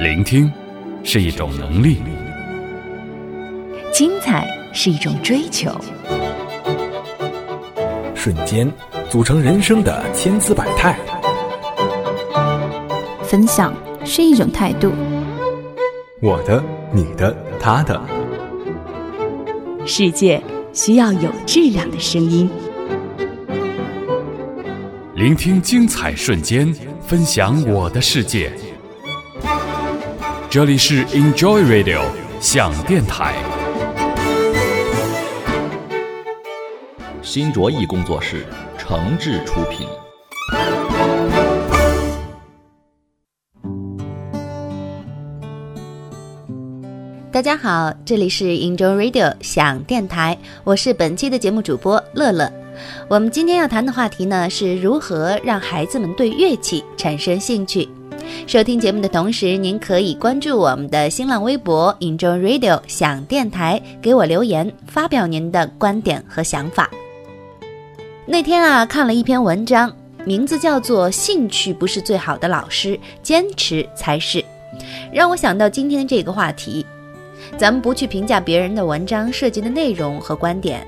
聆听是一种能力，精彩是一种追求，瞬间组成人生的千姿百态。分享是一种态度，我的、你的、他的。世界需要有质量的声音。聆听精彩瞬间，分享我的世界。这里是 Enjoy Radio 想电台，新卓艺工作室诚挚出品。大家好，这里是 Enjoy Radio 想电台，我是本期的节目主播乐乐。我们今天要谈的话题呢，是如何让孩子们对乐器产生兴趣。收听节目的同时，您可以关注我们的新浪微博 Enjoy Radio 想电台，给我留言，发表您的观点和想法。那天啊，看了一篇文章，名字叫做《兴趣不是最好的老师，坚持才是》，让我想到今天这个话题。咱们不去评价别人的文章涉及的内容和观点，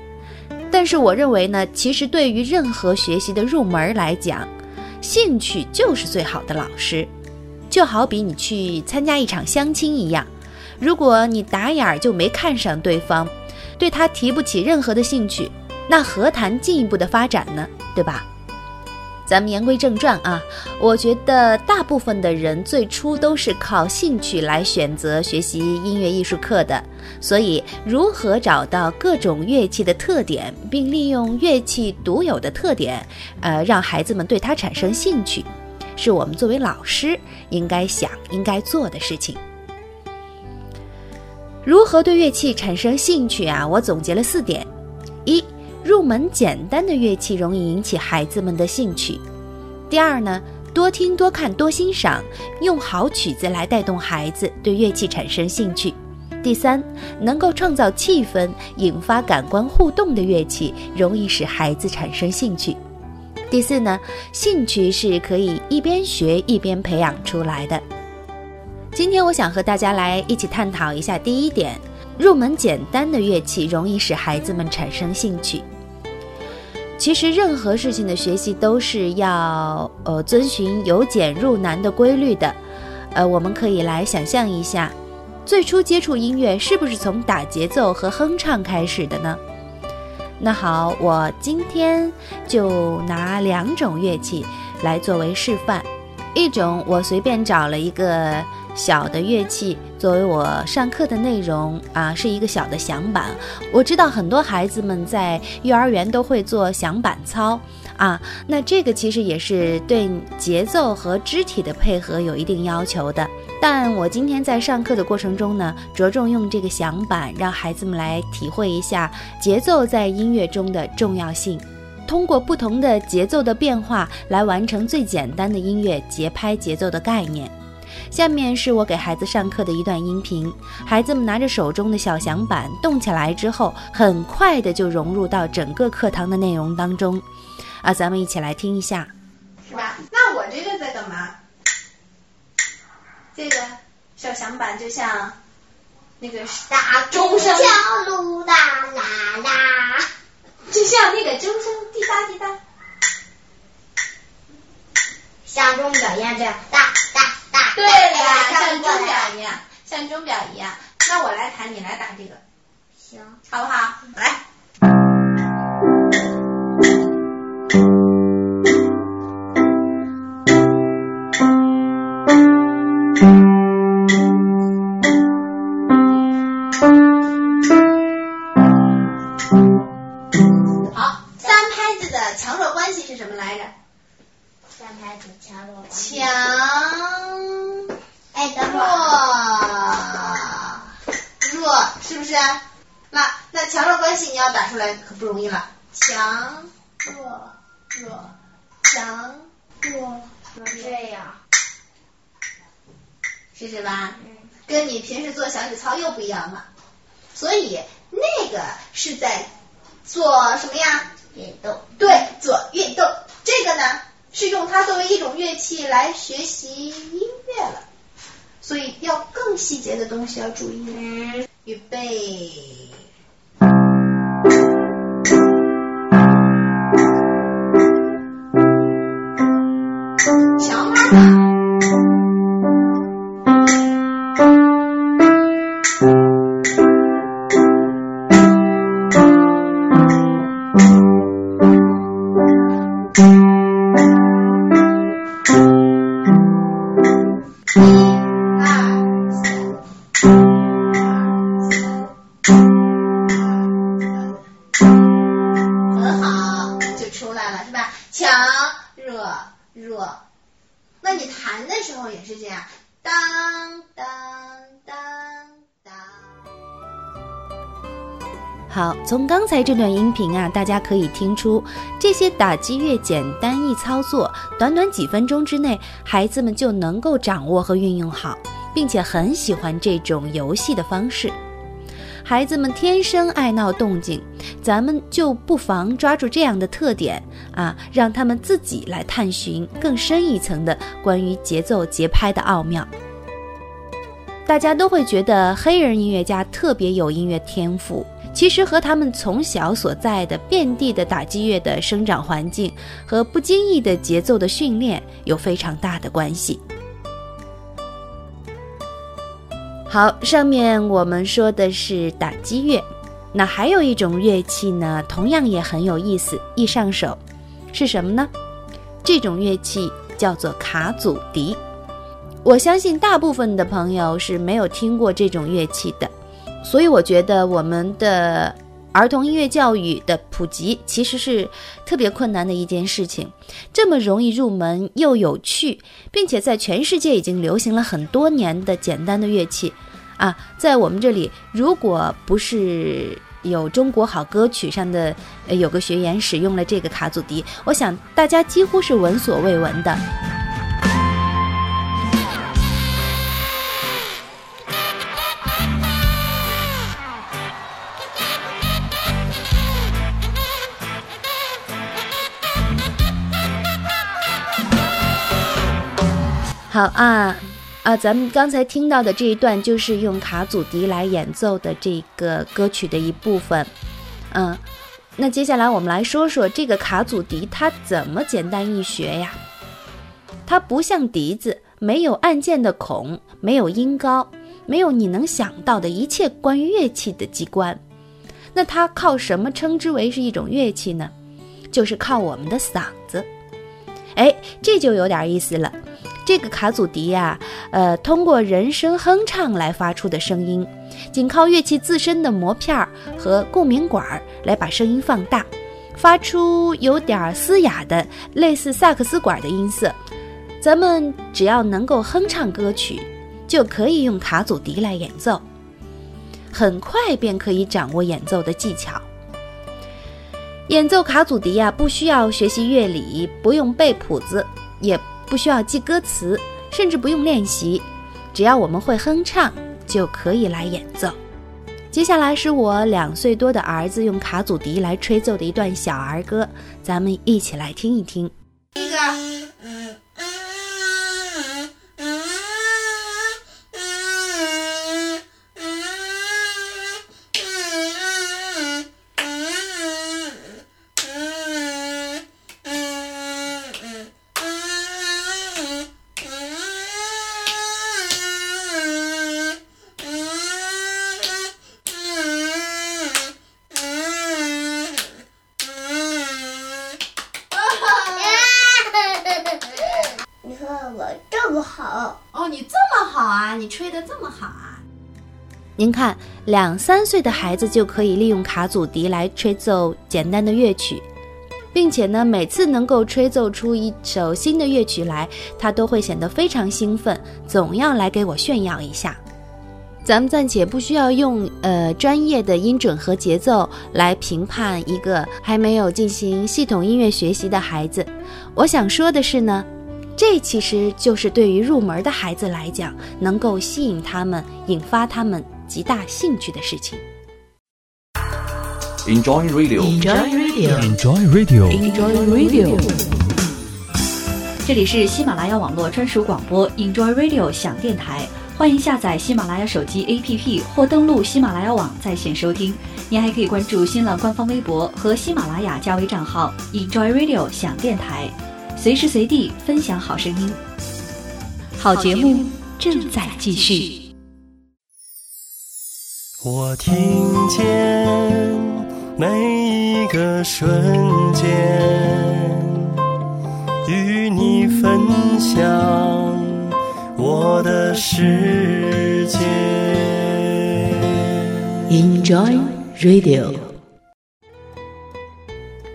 但是我认为呢，其实对于任何学习的入门来讲，兴趣就是最好的老师。就好比你去参加一场相亲一样，如果你打眼儿就没看上对方，对他提不起任何的兴趣，那何谈进一步的发展呢？对吧？咱们言归正传啊，我觉得大部分的人最初都是靠兴趣来选择学习音乐艺术课的，所以如何找到各种乐器的特点，并利用乐器独有的特点，呃，让孩子们对它产生兴趣。是我们作为老师应该想、应该做的事情。如何对乐器产生兴趣啊？我总结了四点：一、入门简单的乐器容易引起孩子们的兴趣；第二呢，多听、多看、多欣赏，用好曲子来带动孩子对乐器产生兴趣；第三，能够创造气氛、引发感官互动的乐器，容易使孩子产生兴趣。第四呢，兴趣是可以一边学一边培养出来的。今天我想和大家来一起探讨一下第一点：入门简单的乐器容易使孩子们产生兴趣。其实任何事情的学习都是要呃遵循由简入难的规律的。呃，我们可以来想象一下，最初接触音乐是不是从打节奏和哼唱开始的呢？那好，我今天就拿两种乐器来作为示范。一种我随便找了一个小的乐器作为我上课的内容啊，是一个小的响板。我知道很多孩子们在幼儿园都会做响板操啊，那这个其实也是对节奏和肢体的配合有一定要求的。但我今天在上课的过程中呢，着重用这个响板，让孩子们来体会一下节奏在音乐中的重要性。通过不同的节奏的变化来完成最简单的音乐节拍节奏的概念。下面是我给孩子上课的一段音频，孩子们拿着手中的小响板动起来之后，很快的就融入到整个课堂的内容当中。啊，咱们一起来听一下，是吧？那我这个在干嘛？这个小响板就像那个大钟声，敲噜啦啦啦，就像那个钟声滴答滴答，像钟表一样这样哒哒哒。对呀，像钟表一样，像钟表一样。那我来弹，你来打这个，行，好不好？来。是不是？那那强弱关系你要打出来可不容易了。强弱弱强弱弱这样。试试吧，嗯。跟你平时做小体操又不一样了。所以那个是在做什么呀？运动。对，做运动。这个呢，是用它作为一种乐器来学习音乐了。所以要更细节的东西要注意。预备。从刚才这段音频啊，大家可以听出，这些打击乐简单易操作，短短几分钟之内，孩子们就能够掌握和运用好，并且很喜欢这种游戏的方式。孩子们天生爱闹动静，咱们就不妨抓住这样的特点啊，让他们自己来探寻更深一层的关于节奏节拍的奥妙。大家都会觉得黑人音乐家特别有音乐天赋，其实和他们从小所在的遍地的打击乐的生长环境和不经意的节奏的训练有非常大的关系。好，上面我们说的是打击乐，那还有一种乐器呢，同样也很有意思，易上手，是什么呢？这种乐器叫做卡祖笛。我相信大部分的朋友是没有听过这种乐器的，所以我觉得我们的儿童音乐教育的普及其实是特别困难的一件事情。这么容易入门又有趣，并且在全世界已经流行了很多年的简单的乐器，啊，在我们这里如果不是有中国好歌曲上的呃有个学员使用了这个卡祖笛，我想大家几乎是闻所未闻的。好啊啊！咱们刚才听到的这一段就是用卡祖笛来演奏的这个歌曲的一部分。嗯，那接下来我们来说说这个卡祖笛它怎么简单易学呀？它不像笛子，没有按键的孔，没有音高，没有你能想到的一切关于乐器的机关。那它靠什么称之为是一种乐器呢？就是靠我们的嗓子。哎，这就有点意思了。这个卡祖笛呀、呃，通过人声哼唱来发出的声音，仅靠乐器自身的膜片儿和共鸣管儿来把声音放大，发出有点嘶哑的类似萨克斯管的音色。咱们只要能够哼唱歌曲，就可以用卡祖笛来演奏，很快便可以掌握演奏的技巧。演奏卡祖笛呀、不需要学习乐理，不用背谱子，也不需要记歌词，甚至不用练习，只要我们会哼唱，就可以来演奏。接下来是我两岁多的儿子用卡祖笛来吹奏的一段小儿歌，咱们一起来听一听。第一个，你看我这么好，哦，你这么好啊，你吹得这么好啊。您看，两三岁的孩子就可以利用卡祖笛来吹奏简单的乐曲，并且呢，每次能够吹奏出一首新的乐曲来，他都会显得非常兴奋，总要来给我炫耀一下。咱们暂且不需要用呃专业的音准和节奏来评判一个还没有进行系统音乐学习的孩子。我想说的是呢，这其实就是对于入门的孩子来讲，能够吸引他们、引发他们极大兴趣的事情。Enjoy Radio，Enjoy Radio. Enjoy Radio. Enjoy Radio. 这里是喜马拉雅网络专属广播 Enjoy Radio 响电台，欢迎下载喜马拉雅手机 APP 或登录喜马拉雅网在线收听。您还可以关注新浪官方微博和喜马拉雅加微账号 Enjoy Radio 想电台，随时随地分享好声音。好节目正在继续。我听见每一个瞬间，与你分享。我的世界。Enjoy Radio。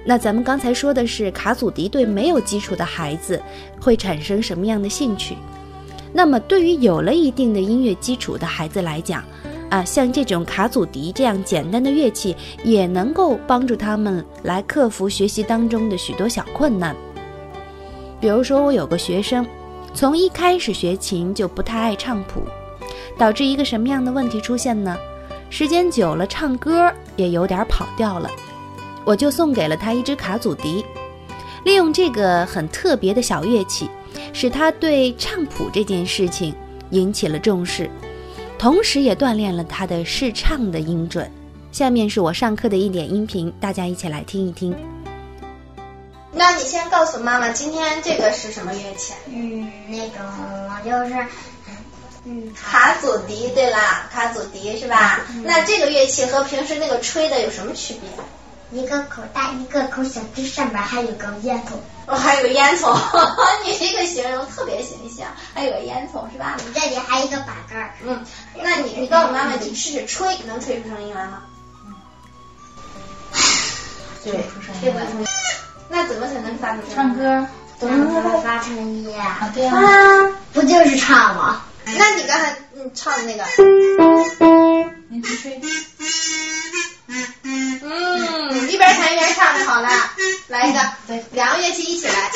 那咱们刚才说的是卡祖笛对没有基础的孩子会产生什么样的兴趣？那么对于有了一定的音乐基础的孩子来讲，啊，像这种卡祖笛这样简单的乐器，也能够帮助他们来克服学习当中的许多小困难。比如说，我有个学生。从一开始学琴就不太爱唱谱，导致一个什么样的问题出现呢？时间久了，唱歌也有点跑调了。我就送给了他一支卡祖笛，利用这个很特别的小乐器，使他对唱谱这件事情引起了重视，同时也锻炼了他的试唱的音准。下面是我上课的一点音频，大家一起来听一听。那你先告诉妈妈，今天这个是什么乐器？嗯，那种就是，嗯，卡祖笛，对啦，卡祖笛是吧？那这个乐器和平时那个吹的有什么区别？一个口大，一个口小，这上面还有个烟囱。哦，还有个烟囱，你这个形容特别形象，还有个烟囱是吧？你这里还有一个把杆。嗯，那你你告诉妈妈，你试试吹，能吹出声音来吗？对，吹不出声音。那怎么才能发出声唱歌？怎么发声音啊？对呀。啊，不就是唱吗？那你刚才你唱的那个？你去吹。好了。来一个，对两个乐器一起来啊！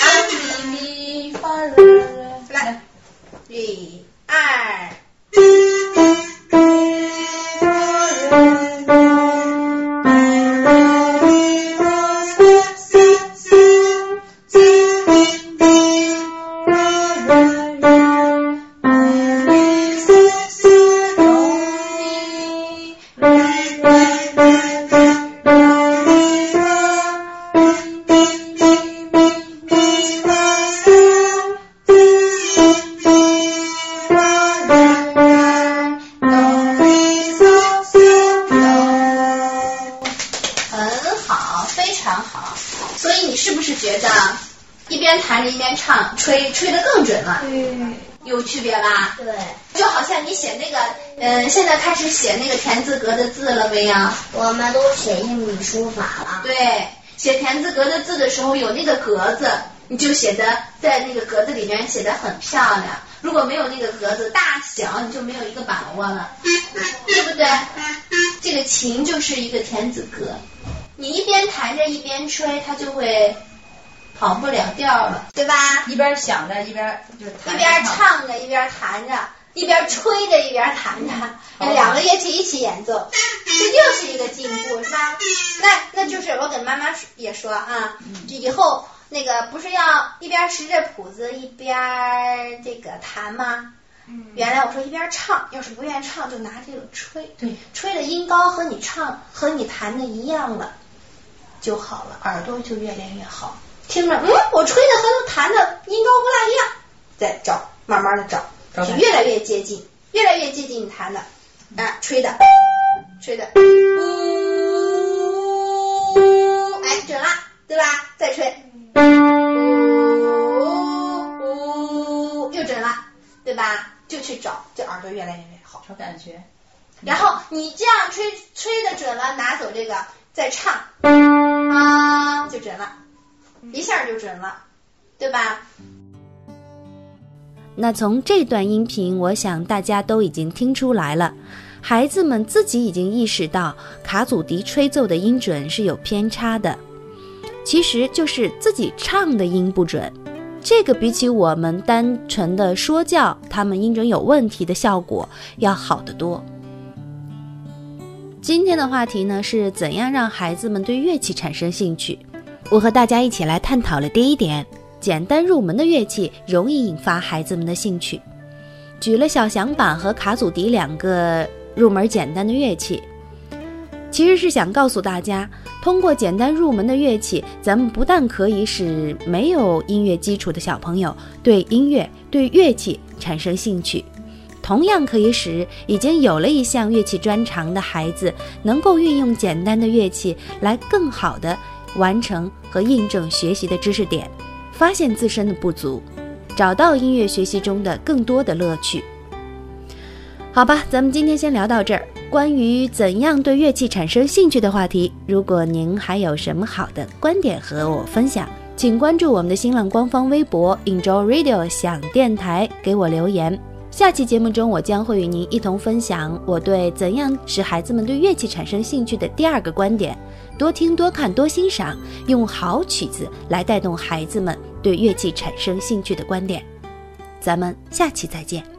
像你写那个，嗯，现在开始写那个田字格的字了没有？我们都写英语书法了。对，写田字格的字的时候有那个格子，你就写的在那个格子里面写的很漂亮。如果没有那个格子，大小你就没有一个把握了，对不对？这个琴就是一个田字格，你一边弹着一边吹，它就会。跑不了调了，对吧？一边想着一边就一边唱着一边弹着，一边吹着一边弹着，两个乐器一起演奏，这就是一个进步，是吧？那那就是我给妈妈也说啊，以后那个不是要一边识着谱子一边这个弹吗？原来我说一边唱，要是不愿意唱就拿这个吹，对，吹的音高和你唱和你弹的一样了就好了，耳朵就越练越好。听着，嗯，我吹的和他弹的音高不大一样，再找，慢慢的找，越来越接近，越来越接近你弹的，啊，吹的，吹的，呜，哎，准了，对吧？再吹，呜呜，又准了，对吧？就去找，这耳朵越来越越好，找感觉。然后你这样吹，吹的准了，拿走这个，再唱，啊，就准了。一下就准了，对吧？那从这段音频，我想大家都已经听出来了，孩子们自己已经意识到卡祖笛吹奏的音准是有偏差的，其实就是自己唱的音不准。这个比起我们单纯的说教他们音准有问题的效果要好得多。今天的话题呢，是怎样让孩子们对乐器产生兴趣？我和大家一起来探讨了第一点：简单入门的乐器容易引发孩子们的兴趣。举了小响板和卡祖笛两个入门简单的乐器，其实是想告诉大家，通过简单入门的乐器，咱们不但可以使没有音乐基础的小朋友对音乐、对乐器产生兴趣，同样可以使已经有了一项乐器专长的孩子，能够运用简单的乐器来更好的完成和印证学习的知识点，发现自身的不足，找到音乐学习中的更多的乐趣。好吧，咱们今天先聊到这儿。关于怎样对乐器产生兴趣的话题，如果您还有什么好的观点和我分享，请关注我们的新浪官方微博 Enjoy Radio 想电台，给我留言。下期节目中，我将会与您一同分享我对怎样使孩子们对乐器产生兴趣的第二个观点：多听、多看、多欣赏，用好曲子来带动孩子们对乐器产生兴趣的观点。咱们下期再见。